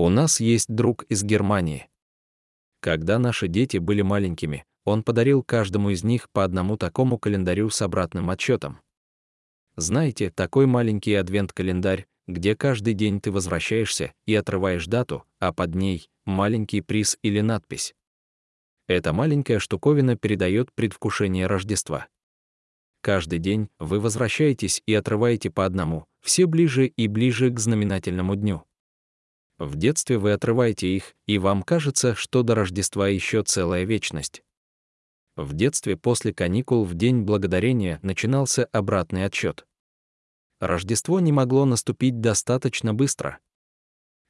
У нас есть друг из Германии. Когда наши дети были маленькими, он подарил каждому из них по одному такому календарю с обратным отчетом. Знаете, такой маленький адвент-календарь, где каждый день ты возвращаешься и отрываешь дату, а под ней — маленький приз или надпись. Эта маленькая штуковина передает предвкушение Рождества. Каждый день вы возвращаетесь и отрываете по одному, все ближе и ближе к знаменательному дню. В детстве вы отрываете их, и вам кажется, что до Рождества еще целая вечность. В детстве после каникул в День Благодарения начинался обратный отсчет. Рождество не могло наступить достаточно быстро.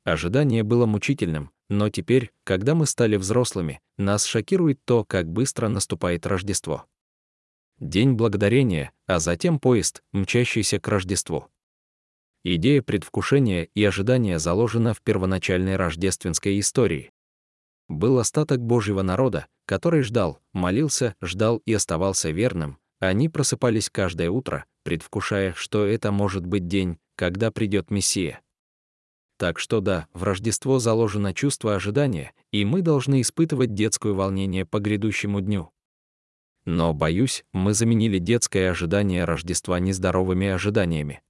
Ожидание было мучительным, но теперь, когда мы стали взрослыми, нас шокирует то, как быстро наступает Рождество. День Благодарения, а затем поезд, мчащийся к Рождеству. Идея предвкушения и ожидания заложена в первоначальной рождественской истории. Был остаток Божьего народа, который ждал, молился, ждал и оставался верным. Они просыпались каждое утро, предвкушая, что это может быть день, когда придет Мессия. Так что да, в Рождество заложено чувство ожидания, и мы должны испытывать детское волнение по грядущему дню. Но, боюсь, мы заменили детское ожидание Рождества нездоровыми ожиданиями.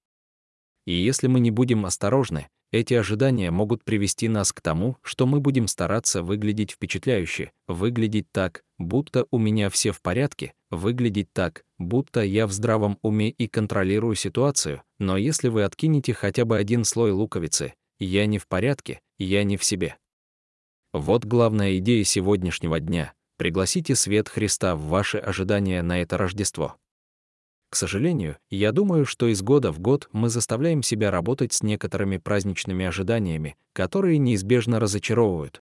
И если мы не будем осторожны, эти ожидания могут привести нас к тому, что мы будем стараться выглядеть впечатляюще, выглядеть так, будто у меня все в порядке, выглядеть так, будто я в здравом уме и контролирую ситуацию, но если вы откинете хотя бы один слой луковицы, я не в порядке, я не в себе. Вот главная идея сегодняшнего дня. Пригласите свет Христа в ваши ожидания на это Рождество. К сожалению, я думаю, что из года в год мы заставляем себя работать с некоторыми праздничными ожиданиями, которые неизбежно разочаровывают.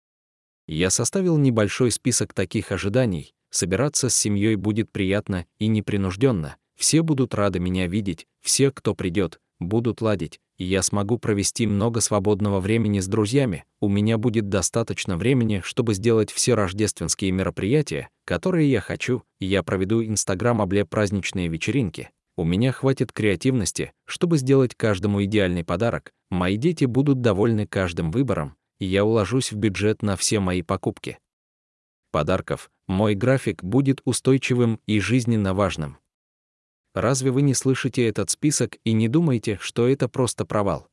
Я составил небольшой список таких ожиданий. Собираться с семьей будет приятно и непринужденно. Все будут рады меня видеть, все, кто придет, будут ладить, и я смогу провести много свободного времени с друзьями, у меня будет достаточно времени, чтобы сделать все рождественские мероприятия, которые я хочу, и я проведу инстаграм-обле праздничные вечеринки. У меня хватит креативности, чтобы сделать каждому идеальный подарок, мои дети будут довольны каждым выбором, и я уложусь в бюджет на все мои покупки. Подарков, мой график будет устойчивым и жизненно важным. Разве вы не слышите этот список и не думаете, что это просто провал?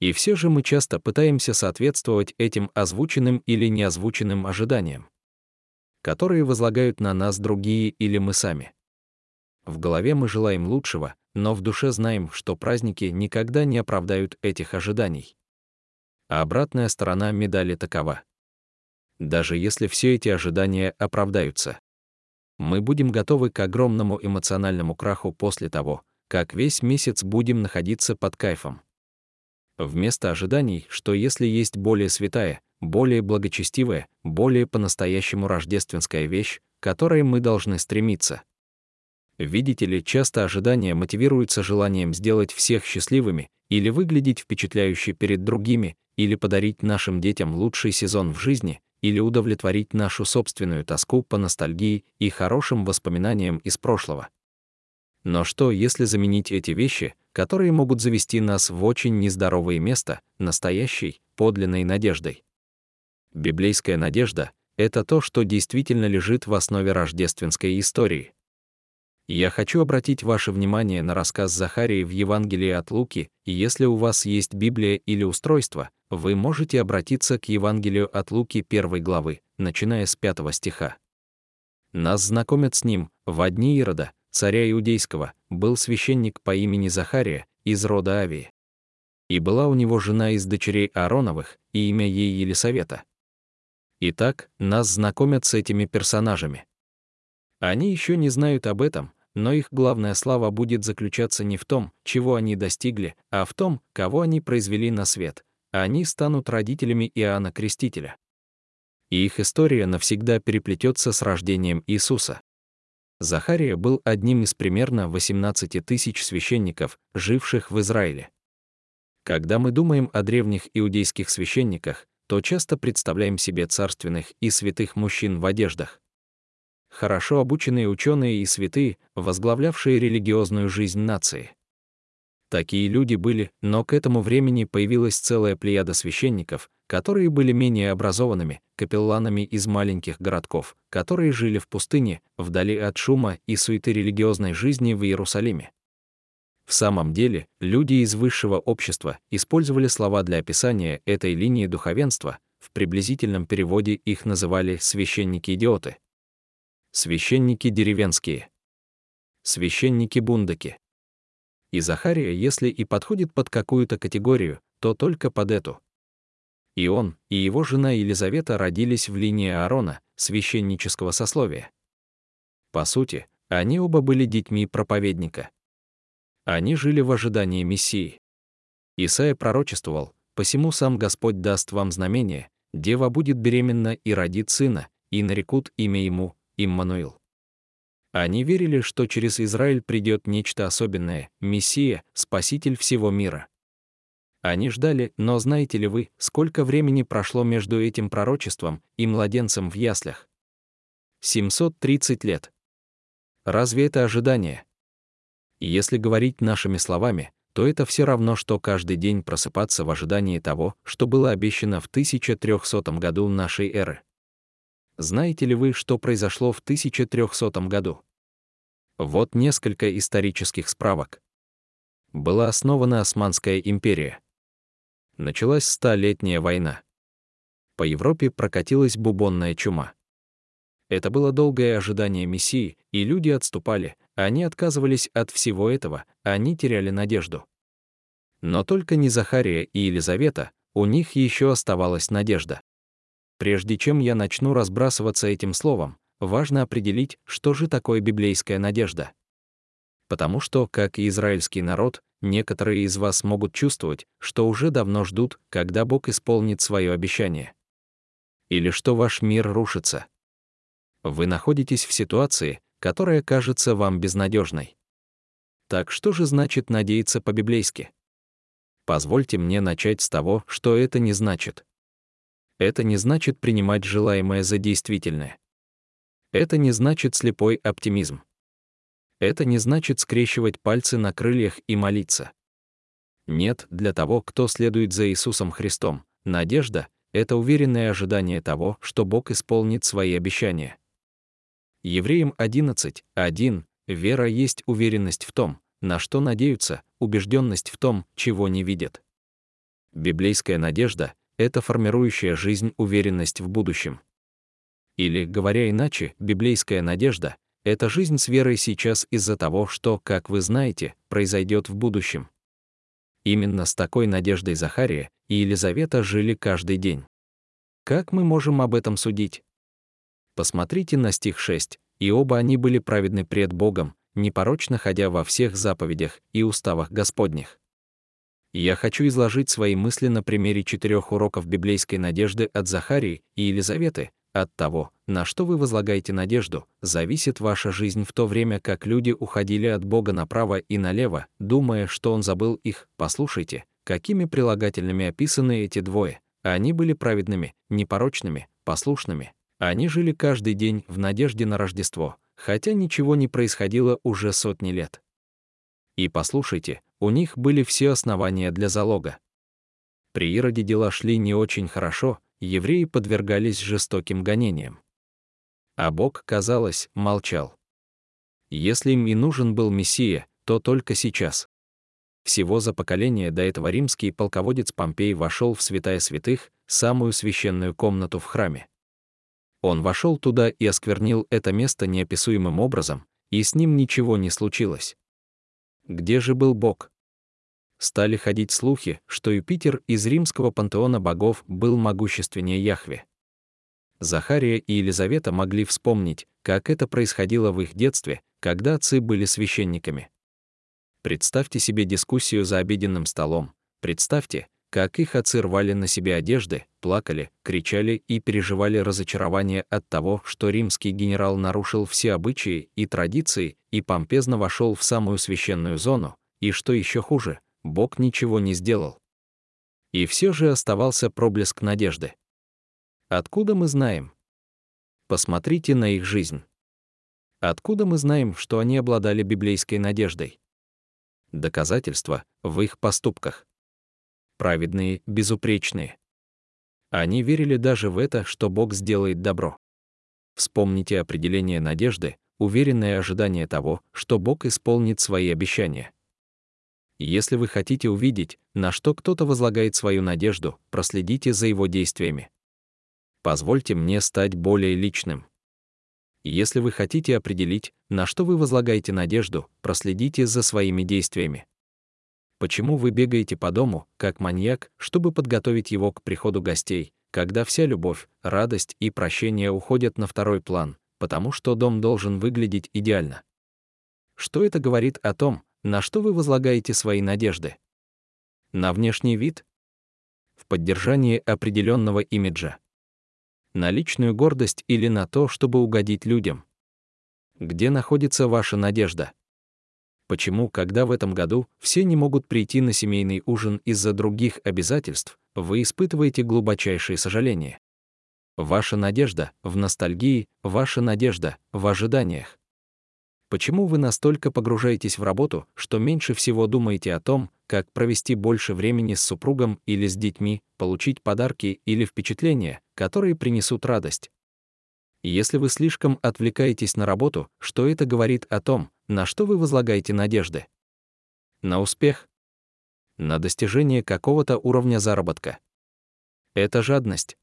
И все же мы часто пытаемся соответствовать этим озвученным или неозвученным ожиданиям, которые возлагают на нас другие или мы сами. В голове мы желаем лучшего, но в душе знаем, что праздники никогда не оправдают этих ожиданий. А обратная сторона медали такова. Даже если все эти ожидания оправдаются, мы будем готовы к огромному эмоциональному краху после того, как весь месяц будем находиться под кайфом. Вместо ожиданий, что если есть более святая, более благочестивая, более по-настоящему рождественская вещь, к которой мы должны стремиться. Видите ли, часто ожидания мотивируются желанием сделать всех счастливыми или выглядеть впечатляюще перед другими, или подарить нашим детям лучший сезон в жизни, или удовлетворить нашу собственную тоску по ностальгии и хорошим воспоминаниям из прошлого. Но что, если заменить эти вещи, которые могут завести нас в очень нездоровое место, настоящей, подлинной надеждой? Библейская надежда — это то, что действительно лежит в основе рождественской истории. Я хочу обратить ваше внимание на рассказ Захарии в Евангелии от Луки, и если у вас есть Библия или устройство, вы можете обратиться к Евангелию от Луки первой главы, начиная с пятого стиха. Нас знакомят с ним, в одни Ирода, царя Иудейского, был священник по имени Захария, из рода Авии. И была у него жена из дочерей Аароновых, и имя ей Елисавета. Итак, нас знакомят с этими персонажами. Они еще не знают об этом, но их главная слава будет заключаться не в том, чего они достигли, а в том, кого они произвели на свет. Они станут родителями Иоанна Крестителя. И их история навсегда переплетется с рождением Иисуса. Захария был одним из примерно 18 тысяч священников, живших в Израиле. Когда мы думаем о древних иудейских священниках, то часто представляем себе царственных и святых мужчин в одеждах хорошо обученные ученые и святые, возглавлявшие религиозную жизнь нации. Такие люди были, но к этому времени появилась целая плеяда священников, которые были менее образованными, капелланами из маленьких городков, которые жили в пустыне, вдали от шума и суеты религиозной жизни в Иерусалиме. В самом деле, люди из высшего общества использовали слова для описания этой линии духовенства, в приблизительном переводе их называли священники-идиоты. Священники деревенские. Священники-бундаки. И Захария, если и подходит под какую-то категорию, то только под эту. И он, и его жена Елизавета родились в линии Аарона, священнического сословия. По сути, они оба были детьми проповедника. Они жили в ожидании Мессии. Исаия пророчествовал, «Посему сам Господь даст вам знамение, дева будет беременна и родит сына, и нарекут имя ему Иммануил». Они верили, что через Израиль придет нечто особенное, Мессия, Спаситель всего мира. Они ждали, но знаете ли вы, сколько времени прошло между этим пророчеством и младенцем в яслях? 730 лет. Разве это ожидание? Если говорить нашими словами, то это все равно, что каждый день просыпаться в ожидании того, что было обещано в 1300 году нашей эры. Знаете ли вы, что произошло в 1300 году? Вот несколько исторических справок. Была основана Османская империя. Началась Столетняя война. По Европе прокатилась бубонная чума. Это было долгое ожидание Мессии, и люди отступали, они отказывались от всего этого, они теряли надежду. Но только не Захария и Елизавета, у них еще оставалась надежда. Прежде чем я начну разбрасываться этим словом, важно определить, что же такое библейская надежда. Потому что, как и израильский народ, некоторые из вас могут чувствовать, что уже давно ждут, когда Бог исполнит свое обещание. Или что ваш мир рушится. Вы находитесь в ситуации, которая кажется вам безнадежной. Так что же значит надеяться по-библейски? Позвольте мне начать с того, что это не значит. Это не значит принимать желаемое за действительное. Это не значит слепой оптимизм. Это не значит скрещивать пальцы на крыльях и молиться. Нет, для того, кто следует за Иисусом Христом, надежда — это уверенное ожидание того, что Бог исполнит свои обещания. Евреям 11, 1, вера есть уверенность в том, на что надеются, убежденность в том, чего не видят. Библейская надежда — это формирующая жизнь уверенность в будущем. Или, говоря иначе, библейская надежда — это жизнь с верой сейчас из-за того, что, как вы знаете, произойдет в будущем. Именно с такой надеждой Захария и Елизавета жили каждый день. Как мы можем об этом судить? Посмотрите на стих 6. «И оба они были праведны пред Богом, непорочно ходя во всех заповедях и уставах Господних». Я хочу изложить свои мысли на примере четырех уроков библейской надежды от Захарии и Елизаветы. От того, на что вы возлагаете надежду, зависит ваша жизнь в то время, как люди уходили от Бога направо и налево, думая, что Он забыл их. Послушайте, какими прилагательными описаны эти двое. Они были праведными, непорочными, послушными, они жили каждый день в надежде на Рождество, хотя ничего не происходило уже сотни лет. И послушайте, у них были все основания для залога. При Ироде дела шли не очень хорошо, евреи подвергались жестоким гонениям. А Бог, казалось, молчал. Если им и нужен был Мессия, то только сейчас. Всего за поколение до этого римский полководец Помпей вошел в святая святых, самую священную комнату в храме. Он вошел туда и осквернил это место неописуемым образом, и с ним ничего не случилось. Где же был Бог? Стали ходить слухи, что Юпитер из римского пантеона богов был могущественнее Яхве. Захария и Елизавета могли вспомнить, как это происходило в их детстве, когда отцы были священниками. Представьте себе дискуссию за обеденным столом. Представьте, как их отцы рвали на себе одежды, плакали, кричали и переживали разочарование от того, что римский генерал нарушил все обычаи и традиции и помпезно вошел в самую священную зону, и что еще хуже, Бог ничего не сделал. И все же оставался проблеск надежды. Откуда мы знаем? Посмотрите на их жизнь. Откуда мы знаем, что они обладали библейской надеждой? Доказательства в их поступках. Праведные, безупречные. Они верили даже в это, что Бог сделает добро. Вспомните определение надежды, уверенное ожидание того, что Бог исполнит свои обещания. Если вы хотите увидеть, на что кто-то возлагает свою надежду, проследите за его действиями. Позвольте мне стать более личным. Если вы хотите определить, на что вы возлагаете надежду, проследите за своими действиями. Почему вы бегаете по дому, как маньяк, чтобы подготовить его к приходу гостей, когда вся любовь, радость и прощение уходят на второй план, потому что дом должен выглядеть идеально? Что это говорит о том, на что вы возлагаете свои надежды? На внешний вид? В поддержании определенного имиджа? На личную гордость или на то, чтобы угодить людям? Где находится ваша надежда? Почему, когда в этом году все не могут прийти на семейный ужин из-за других обязательств, вы испытываете глубочайшее сожаление? Ваша надежда в ностальгии, ваша надежда в ожиданиях. Почему вы настолько погружаетесь в работу, что меньше всего думаете о том, как провести больше времени с супругом или с детьми, получить подарки или впечатления, которые принесут радость? Если вы слишком отвлекаетесь на работу, что это говорит о том, на что вы возлагаете надежды? На успех? На достижение какого-то уровня заработка? Это жадность.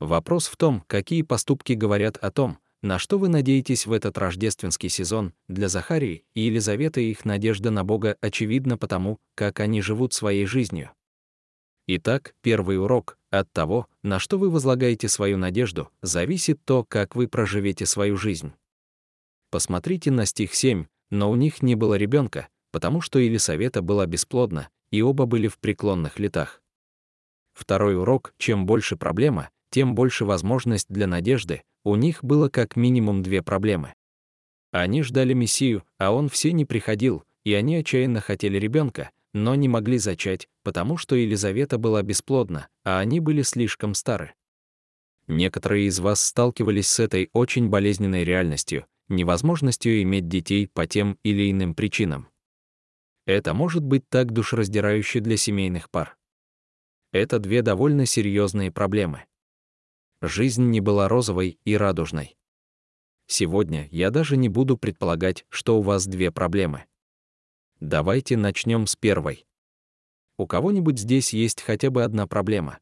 Вопрос в том, какие поступки говорят о том, на что вы надеетесь в этот рождественский сезон? Для Захарии и Елизаветы их надежда на Бога очевидна потому, как они живут своей жизнью. Итак, первый урок от того, на что вы возлагаете свою надежду, зависит то, как вы проживете свою жизнь. Посмотрите на стих 7, но у них не было ребенка, потому что Елисавета была бесплодна, и оба были в преклонных летах. Второй урок, чем больше проблема, тем больше возможность для надежды, у них было как минимум две проблемы. Они ждали Мессию, а он все не приходил, и они отчаянно хотели ребенка, но не могли зачать, потому что Елизавета была бесплодна, а они были слишком стары. Некоторые из вас сталкивались с этой очень болезненной реальностью, невозможностью иметь детей по тем или иным причинам. Это может быть так душераздирающе для семейных пар. Это две довольно серьезные проблемы жизнь не была розовой и радужной. Сегодня я даже не буду предполагать, что у вас две проблемы. Давайте начнем с первой. У кого-нибудь здесь есть хотя бы одна проблема?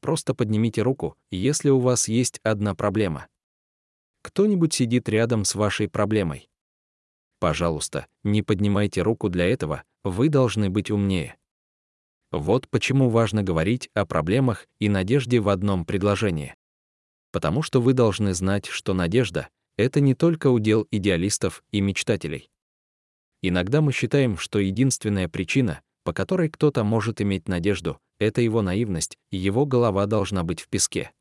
Просто поднимите руку, если у вас есть одна проблема. Кто-нибудь сидит рядом с вашей проблемой. Пожалуйста, не поднимайте руку для этого, вы должны быть умнее. Вот почему важно говорить о проблемах и надежде в одном предложении. Потому что вы должны знать, что надежда — это не только удел идеалистов и мечтателей. Иногда мы считаем, что единственная причина, по которой кто-то может иметь надежду, это его наивность, и его голова должна быть в песке.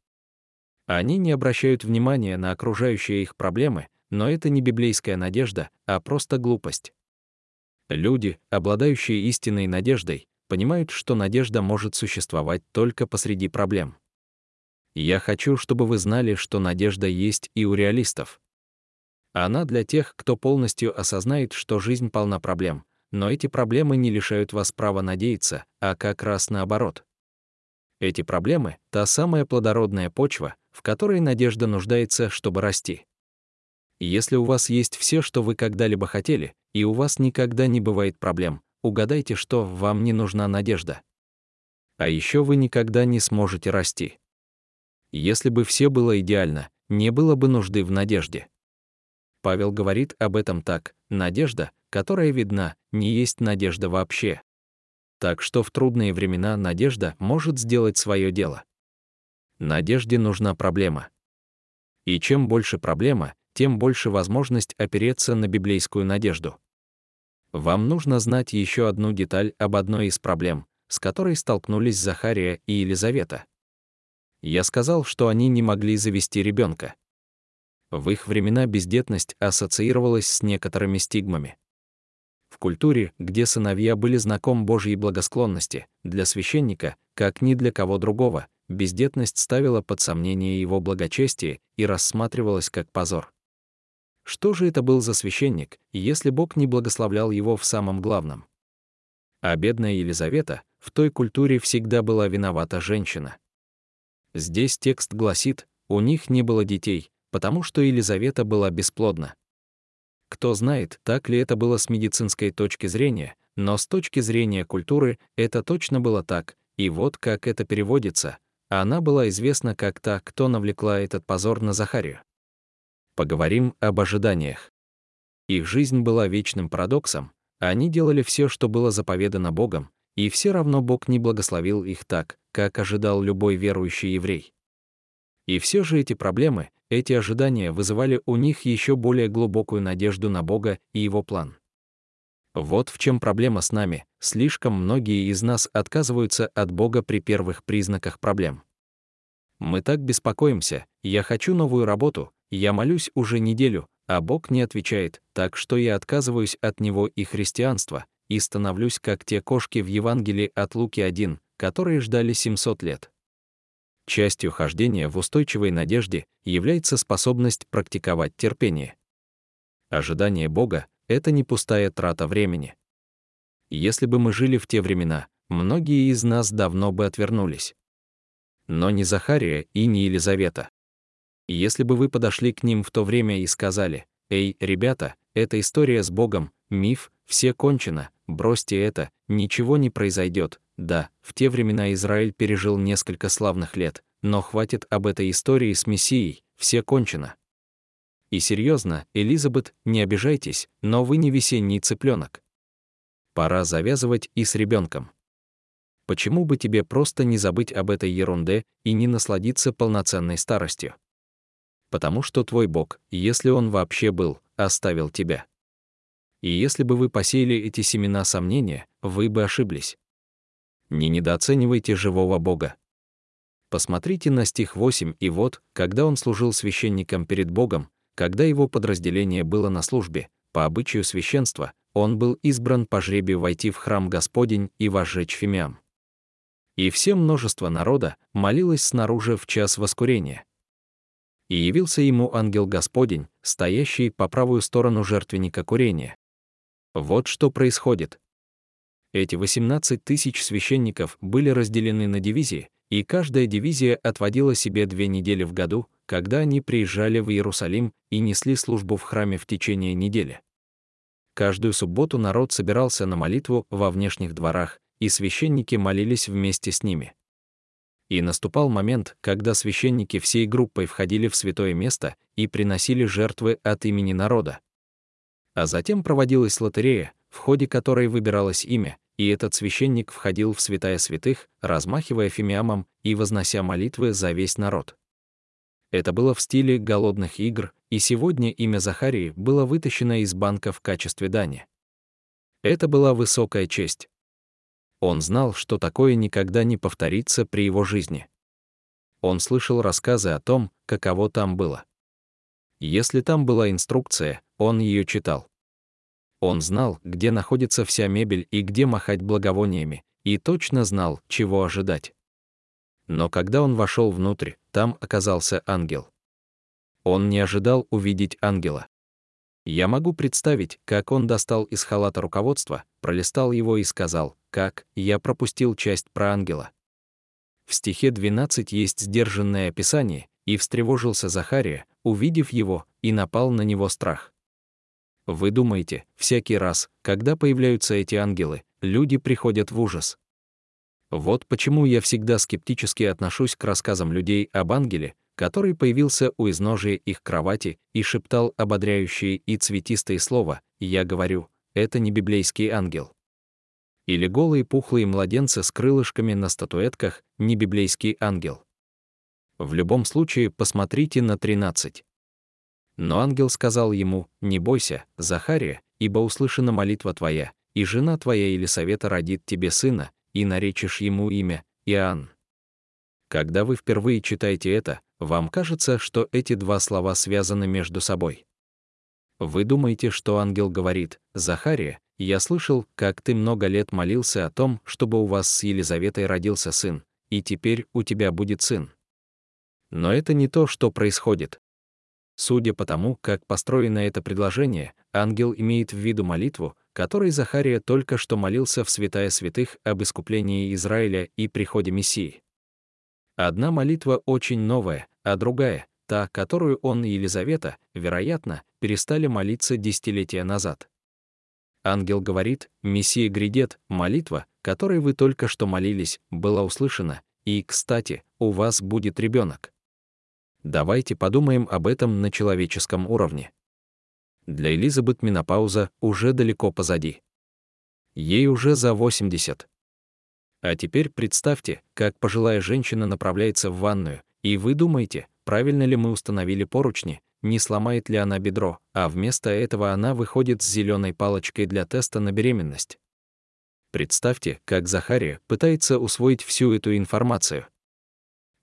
Они не обращают внимания на окружающие их проблемы, но это не библейская надежда, а просто глупость. Люди, обладающие истинной надеждой, понимают, что надежда может существовать только посреди проблем. Я хочу, чтобы вы знали, что надежда есть и у реалистов. Она для тех, кто полностью осознает, что жизнь полна проблем, но эти проблемы не лишают вас права надеяться, а как раз наоборот. Эти проблемы — та самая плодородная почва, в которой надежда нуждается, чтобы расти. Если у вас есть все, что вы когда-либо хотели, и у вас никогда не бывает проблем, угадайте, что вам не нужна надежда. А еще вы никогда не сможете расти. Если бы все было идеально, не было бы нужды в надежде. Павел говорит об этом так, надежда, которая видна, не есть надежда вообще. Так что в трудные времена надежда может сделать свое дело. Надежде нужна проблема. И чем больше проблема, тем больше возможность опереться на библейскую надежду. Вам нужно знать еще одну деталь об одной из проблем, с которой столкнулись Захария и Елизавета. Я сказал, что они не могли завести ребенка. В их времена бездетность ассоциировалась с некоторыми стигмами. В культуре, где сыновья были знаком Божьей благосклонности, для священника, как ни для кого другого, бездетность ставила под сомнение его благочестие и рассматривалась как позор. Что же это был за священник, если Бог не благословлял его в самом главном? А бедная Елизавета, в той культуре всегда была виновата женщина. Здесь текст гласит, у них не было детей, потому что Елизавета была бесплодна. Кто знает, так ли это было с медицинской точки зрения, но с точки зрения культуры это точно было так, и вот как это переводится. Она была известна как та, кто навлекла этот позор на Захарию. Поговорим об ожиданиях. Их жизнь была вечным парадоксом, они делали все, что было заповедано Богом, и все равно Бог не благословил их так, как ожидал любой верующий еврей. И все же эти проблемы, эти ожидания вызывали у них еще более глубокую надежду на Бога и Его план. Вот в чем проблема с нами, слишком многие из нас отказываются от Бога при первых признаках проблем. Мы так беспокоимся, я хочу новую работу, я молюсь уже неделю, а Бог не отвечает, так что я отказываюсь от Него и христианства, и становлюсь как те кошки в Евангелии от Луки 1, которые ждали 700 лет. Частью хождения в устойчивой надежде является способность практиковать терпение. Ожидание Бога — это не пустая трата времени. Если бы мы жили в те времена, многие из нас давно бы отвернулись. Но не Захария и не Елизавета. Если бы вы подошли к ним в то время и сказали, «Эй, ребята, эта история с Богом, миф, все кончено, бросьте это, ничего не произойдет. Да, в те времена Израиль пережил несколько славных лет, но хватит об этой истории с Мессией, все кончено. И серьезно, Элизабет, не обижайтесь, но вы не весенний цыпленок. Пора завязывать и с ребенком. Почему бы тебе просто не забыть об этой ерунде и не насладиться полноценной старостью? Потому что твой Бог, если он вообще был, оставил тебя. И если бы вы посеяли эти семена сомнения, вы бы ошиблись. Не недооценивайте живого Бога. Посмотрите на стих 8, и вот, когда он служил священником перед Богом, когда его подразделение было на службе, по обычаю священства, он был избран по жребию войти в храм Господень и возжечь фимиам. И все множество народа молилось снаружи в час воскурения. И явился ему ангел Господень, стоящий по правую сторону жертвенника курения. Вот что происходит. Эти 18 тысяч священников были разделены на дивизии, и каждая дивизия отводила себе две недели в году, когда они приезжали в Иерусалим и несли службу в храме в течение недели. Каждую субботу народ собирался на молитву во внешних дворах, и священники молились вместе с ними. И наступал момент, когда священники всей группой входили в святое место и приносили жертвы от имени народа. А затем проводилась лотерея, в ходе которой выбиралось имя, и этот священник входил в святая святых, размахивая фимиамом и вознося молитвы за весь народ. Это было в стиле голодных игр, и сегодня имя Захарии было вытащено из банка в качестве дани. Это была высокая честь. Он знал, что такое никогда не повторится при его жизни. Он слышал рассказы о том, каково там было. Если там была инструкция, он ее читал. Он знал, где находится вся мебель и где махать благовониями, и точно знал, чего ожидать. Но когда он вошел внутрь, там оказался ангел. Он не ожидал увидеть ангела. Я могу представить, как он достал из халата руководства, пролистал его и сказал, как я пропустил часть про ангела. В стихе 12 есть сдержанное описание, и встревожился Захария, увидев его, и напал на него страх. Вы думаете, всякий раз, когда появляются эти ангелы, люди приходят в ужас. Вот почему я всегда скептически отношусь к рассказам людей об ангеле, который появился у изножия их кровати и шептал ободряющие и цветистые слова, я говорю, это не библейский ангел. Или голые пухлые младенцы с крылышками на статуэтках, не библейский ангел. В любом случае, посмотрите на 13. Но ангел сказал ему, «Не бойся, Захария, ибо услышана молитва твоя, и жена твоя Елисавета родит тебе сына, и наречешь ему имя Иоанн». Когда вы впервые читаете это, вам кажется, что эти два слова связаны между собой. Вы думаете, что ангел говорит, «Захария, я слышал, как ты много лет молился о том, чтобы у вас с Елизаветой родился сын, и теперь у тебя будет сын». Но это не то, что происходит. Судя по тому, как построено это предложение, ангел имеет в виду молитву, которой Захария только что молился в святая святых об искуплении Израиля и приходе Мессии. Одна молитва очень новая, а другая, та, которую он и Елизавета, вероятно, перестали молиться десятилетия назад. Ангел говорит, «Мессия грядет, молитва, которой вы только что молились, была услышана, и, кстати, у вас будет ребенок. Давайте подумаем об этом на человеческом уровне. Для Элизабет менопауза уже далеко позади. Ей уже за 80. А теперь представьте, как пожилая женщина направляется в ванную, и вы думаете, правильно ли мы установили поручни, не сломает ли она бедро, а вместо этого она выходит с зеленой палочкой для теста на беременность. Представьте, как Захария пытается усвоить всю эту информацию.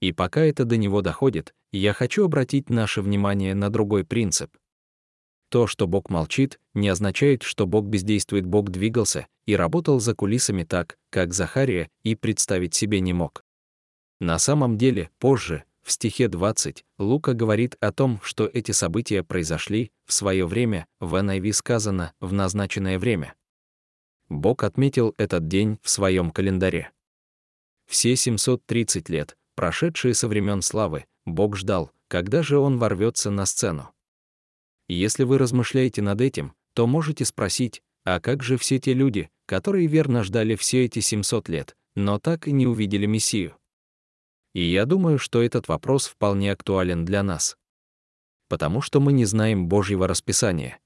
И пока это до него доходит, я хочу обратить наше внимание на другой принцип. То, что Бог молчит, не означает, что Бог бездействует, Бог двигался и работал за кулисами так, как Захария и представить себе не мог. На самом деле, позже, в стихе 20, Лука говорит о том, что эти события произошли в свое время, в NIV сказано «в назначенное время». Бог отметил этот день в своем календаре. Все 730 лет, прошедшие со времен славы, Бог ждал, когда же Он ворвется на сцену. Если вы размышляете над этим, то можете спросить, а как же все те люди, которые верно ждали все эти 700 лет, но так и не увидели Мессию? И я думаю, что этот вопрос вполне актуален для нас. Потому что мы не знаем Божьего расписания.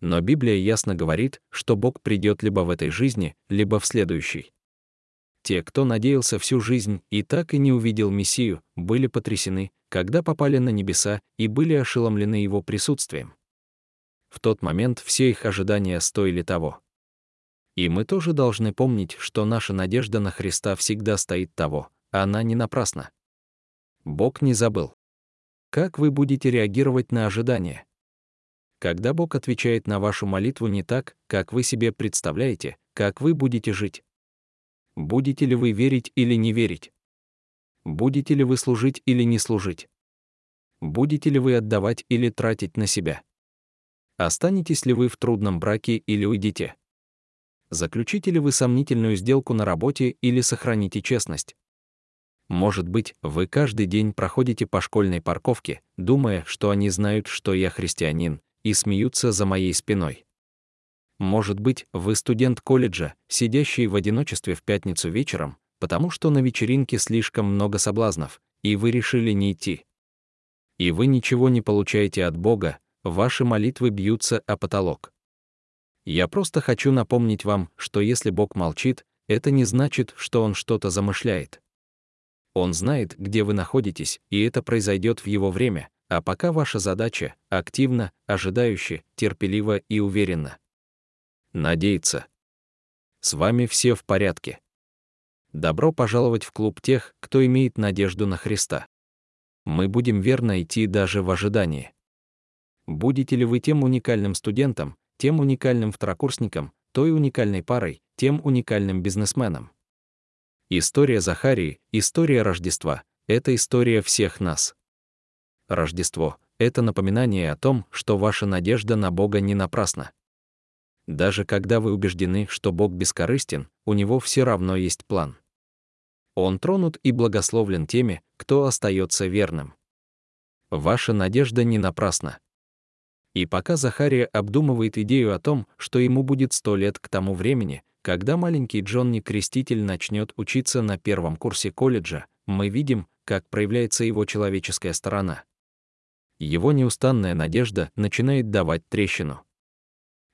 Но Библия ясно говорит, что Бог придет либо в этой жизни, либо в следующей. Те, кто надеялся всю жизнь и так и не увидел Мессию, были потрясены, когда попали на небеса и были ошеломлены его присутствием. В тот момент все их ожидания стоили того. И мы тоже должны помнить, что наша надежда на Христа всегда стоит того, она не напрасна. Бог не забыл. Как вы будете реагировать на ожидания? Когда Бог отвечает на вашу молитву не так, как вы себе представляете, как вы будете жить? Будете ли вы верить или не верить? Будете ли вы служить или не служить? Будете ли вы отдавать или тратить на себя? Останетесь ли вы в трудном браке или уйдете? Заключите ли вы сомнительную сделку на работе или сохраните честность? Может быть, вы каждый день проходите по школьной парковке, думая, что они знают, что я христианин, и смеются за моей спиной. Может быть, вы студент колледжа, сидящий в одиночестве в пятницу вечером, потому что на вечеринке слишком много соблазнов, и вы решили не идти. И вы ничего не получаете от Бога, ваши молитвы бьются о потолок. Я просто хочу напомнить вам, что если Бог молчит, это не значит, что Он что-то замышляет. Он знает, где вы находитесь, и это произойдет в Его время, а пока ваша задача — активно, ожидающе, терпеливо и уверенно надеяться. С вами все в порядке. Добро пожаловать в клуб тех, кто имеет надежду на Христа. Мы будем верно идти даже в ожидании. Будете ли вы тем уникальным студентом, тем уникальным второкурсником, той уникальной парой, тем уникальным бизнесменом? История Захарии, история Рождества — это история всех нас. Рождество — это напоминание о том, что ваша надежда на Бога не напрасна. Даже когда вы убеждены, что Бог бескорыстен, у него все равно есть план. Он тронут и благословлен теми, кто остается верным. Ваша надежда не напрасна. И пока Захария обдумывает идею о том, что ему будет сто лет к тому времени, когда маленький Джонни Креститель начнет учиться на первом курсе колледжа, мы видим, как проявляется его человеческая сторона. Его неустанная надежда начинает давать трещину.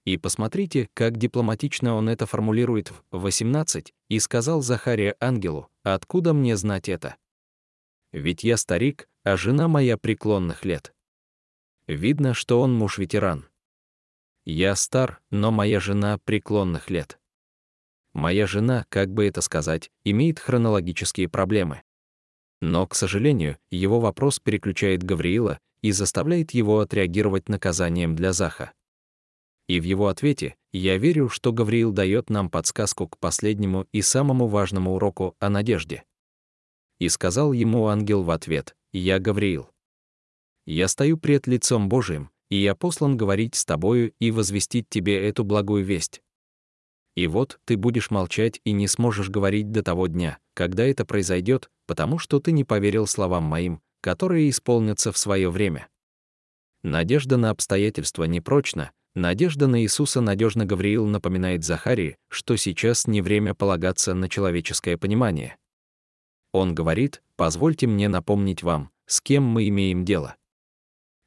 И посмотрите, как дипломатично он это формулирует в 18, и сказал Захария ангелу, откуда мне знать это? Ведь я старик, а жена моя преклонных лет. Видно, что он муж-ветеран. Я стар, но моя жена преклонных лет. Моя жена, как бы это сказать, имеет хронологические проблемы. Но, к сожалению, его вопрос переключает Гавриила и заставляет его отреагировать наказанием для Заха. И в его ответе я верю, что Гавриил дает нам подсказку к последнему и самому важному уроку о надежде. И сказал ему ангел в ответ, «Я Гавриил. Я стою пред лицом Божиим, и я послан говорить с тобою и возвестить тебе эту благую весть. И вот ты будешь молчать и не сможешь говорить до того дня, когда это произойдет, потому что ты не поверил словам моим, которые исполнятся в свое время. Надежда на обстоятельства непрочна, надежда на Иисуса надежно Гавриил напоминает Захарии, что сейчас не время полагаться на человеческое понимание. Он говорит, позвольте мне напомнить вам, с кем мы имеем дело.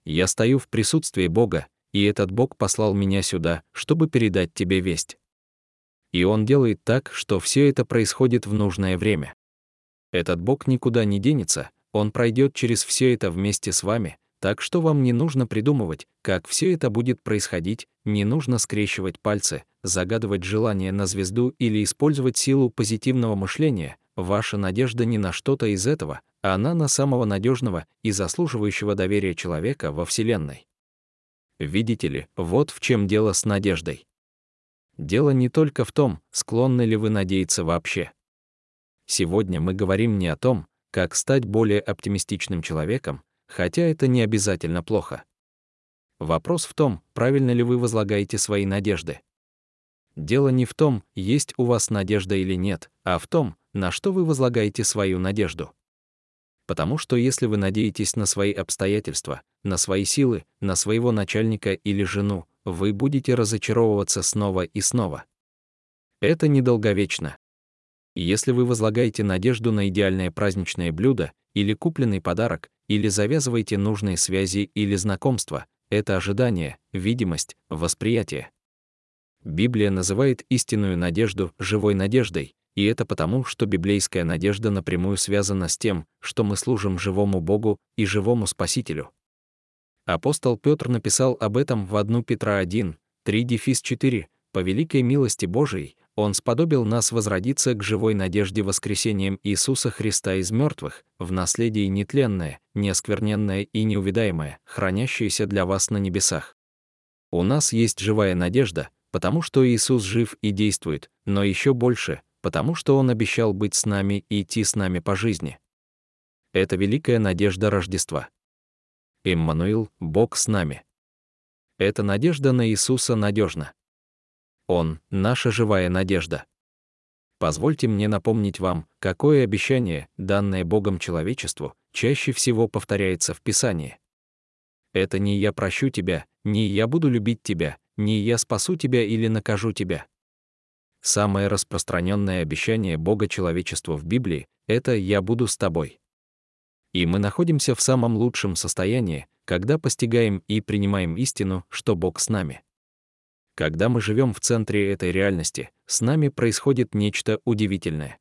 Я стою в присутствии Бога, и этот Бог послал меня сюда, чтобы передать тебе весть. И Он делает так, что все это происходит в нужное время. Этот Бог никуда не денется, Он пройдет через все это вместе с вами, так что вам не нужно придумывать, как все это будет происходить, не нужно скрещивать пальцы, загадывать желание на звезду или использовать силу позитивного мышления. Ваша надежда не на что-то из этого, а она на самого надежного и заслуживающего доверия человека во Вселенной. Видите ли, вот в чем дело с надеждой. Дело не только в том, склонны ли вы надеяться вообще. Сегодня мы говорим не о том, как стать более оптимистичным человеком, хотя это не обязательно плохо. Вопрос в том, правильно ли вы возлагаете свои надежды. Дело не в том, есть у вас надежда или нет, а в том, на что вы возлагаете свою надежду. Потому что если вы надеетесь на свои обстоятельства, на свои силы, на своего начальника или жену, вы будете разочаровываться снова и снова. Это недолговечно. Если вы возлагаете надежду на идеальное праздничное блюдо или купленный подарок, или завязываете нужные связи или знакомства, это ожидание, видимость, восприятие. Библия называет истинную надежду живой надеждой, и это потому, что библейская надежда напрямую связана с тем, что мы служим живому Богу и живому Спасителю. Апостол Петр написал об этом в 1 Петра 1, 3 дефис 4, «По великой милости Божией Он сподобил нас возродиться к живой надежде воскресением Иисуса Христа из мертвых, в наследие нетленное, неоскверненное и неувидаемое, хранящееся для вас на небесах». У нас есть живая надежда, потому что Иисус жив и действует, но еще больше, потому что Он обещал быть с нами и идти с нами по жизни. Это великая надежда Рождества. Иммануил, Бог с нами. Эта надежда на Иисуса надежна. Он — наша живая надежда. Позвольте мне напомнить вам, какое обещание, данное Богом человечеству, чаще всего повторяется в Писании. Это не «я прощу тебя», не «я буду любить тебя», не «я спасу тебя» или «накажу тебя». Самое распространенное обещание Бога человечеству в Библии — это «я буду с тобой». И мы находимся в самом лучшем состоянии, когда постигаем и принимаем истину, что Бог с нами. Когда мы живем в центре этой реальности, с нами происходит нечто удивительное.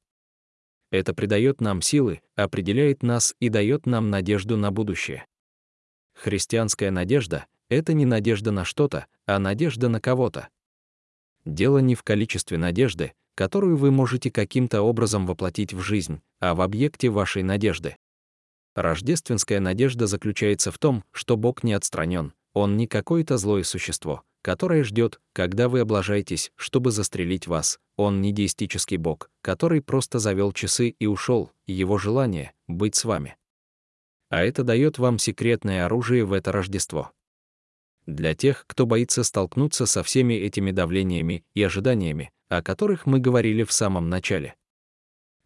Это придает нам силы, определяет нас и дает нам надежду на будущее. Христианская надежда — это не надежда на что-то, а надежда на кого-то. Дело не в количестве надежды, которую вы можете каким-то образом воплотить в жизнь, а в объекте вашей надежды. Рождественская надежда заключается в том, что Бог не отстранен, Он не какое-то злое существо, которое ждет, когда вы облажаетесь, чтобы застрелить вас. Он не деистический Бог, который просто завел часы и ушел, его желание — быть с вами. А это дает вам секретное оружие в это Рождество. Для тех, кто боится столкнуться со всеми этими давлениями и ожиданиями, о которых мы говорили в самом начале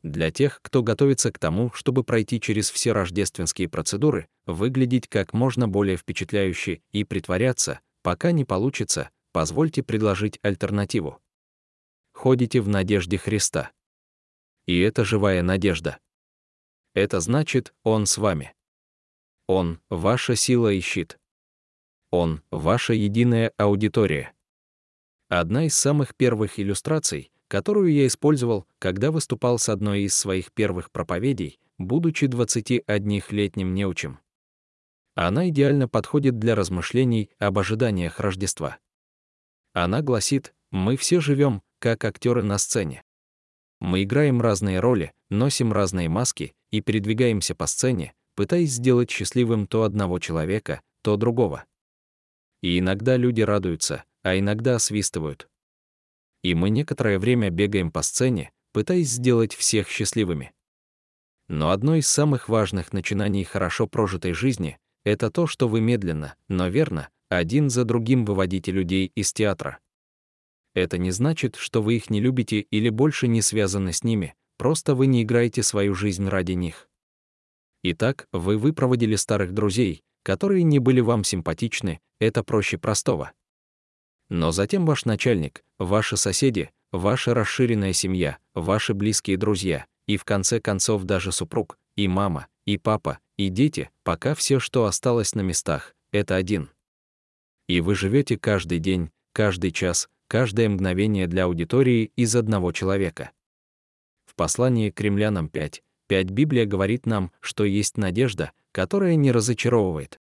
для тех, кто готовится к тому, чтобы пройти через все рождественские процедуры, выглядеть как можно более впечатляюще и притворяться, пока не получится, позвольте предложить альтернативу. Ходите в надежде Христа. И это живая надежда. Это значит, Он с вами. Он — ваша сила и щит. Он — ваша единая аудитория. Одна из самых первых иллюстраций — которую я использовал, когда выступал с одной из своих первых проповедей, будучи 21-летним неучим. Она идеально подходит для размышлений об ожиданиях Рождества. Она гласит, мы все живем, как актеры на сцене. Мы играем разные роли, носим разные маски и передвигаемся по сцене, пытаясь сделать счастливым то одного человека, то другого. И иногда люди радуются, а иногда освистывают и мы некоторое время бегаем по сцене, пытаясь сделать всех счастливыми. Но одно из самых важных начинаний хорошо прожитой жизни это то, что вы медленно, но верно, один за другим выводите людей из театра. Это не значит, что вы их не любите или больше не связаны с ними, просто вы не играете свою жизнь ради них. Итак, вы выпроводили старых друзей, которые не были вам симпатичны, это проще простого. Но затем ваш начальник, ваши соседи, ваша расширенная семья, ваши близкие друзья, и в конце концов даже супруг, и мама, и папа, и дети, пока все, что осталось на местах, это один. И вы живете каждый день, каждый час, каждое мгновение для аудитории из одного человека. В послании к римлянам 5, 5 Библия говорит нам, что есть надежда, которая не разочаровывает.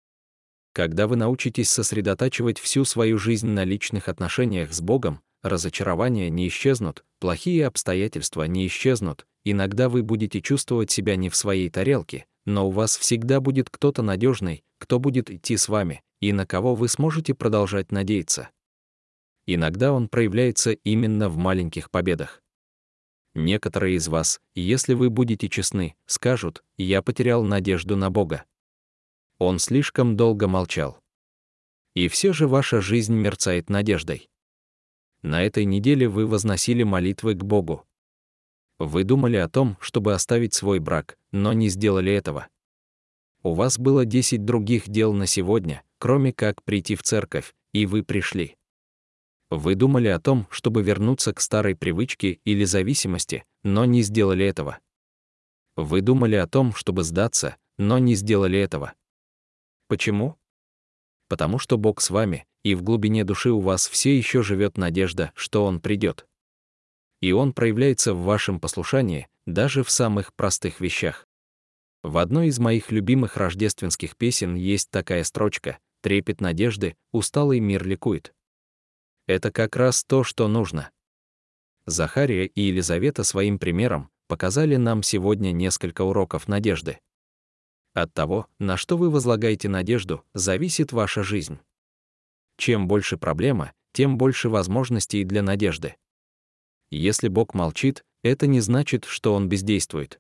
Когда вы научитесь сосредотачивать всю свою жизнь на личных отношениях с Богом, разочарования не исчезнут, плохие обстоятельства не исчезнут, иногда вы будете чувствовать себя не в своей тарелке, но у вас всегда будет кто-то надежный, кто будет идти с вами, и на кого вы сможете продолжать надеяться. Иногда он проявляется именно в маленьких победах. Некоторые из вас, если вы будете честны, скажут, я потерял надежду на Бога. Он слишком долго молчал. И все же ваша жизнь мерцает надеждой. На этой неделе вы возносили молитвы к Богу. Вы думали о том, чтобы оставить свой брак, но не сделали этого. У вас было 10 других дел на сегодня, кроме как прийти в церковь, и вы пришли. Вы думали о том, чтобы вернуться к старой привычке или зависимости, но не сделали этого. Вы думали о том, чтобы сдаться, но не сделали этого. Почему? Потому что Бог с вами, и в глубине души у вас все еще живет надежда, что Он придет. И Он проявляется в вашем послушании, даже в самых простых вещах. В одной из моих любимых рождественских песен есть такая строчка «Трепет надежды, усталый мир ликует». Это как раз то, что нужно. Захария и Елизавета своим примером показали нам сегодня несколько уроков надежды. От того, на что вы возлагаете надежду, зависит ваша жизнь. Чем больше проблема, тем больше возможностей для надежды. Если Бог молчит, это не значит, что Он бездействует.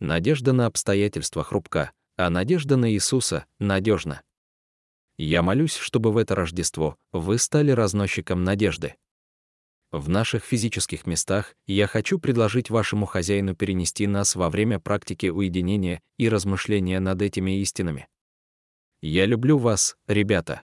Надежда на обстоятельства хрупка, а надежда на Иисуса надежна. Я молюсь, чтобы в это Рождество вы стали разносчиком надежды. В наших физических местах я хочу предложить вашему хозяину перенести нас во время практики уединения и размышления над этими истинами. Я люблю вас, ребята.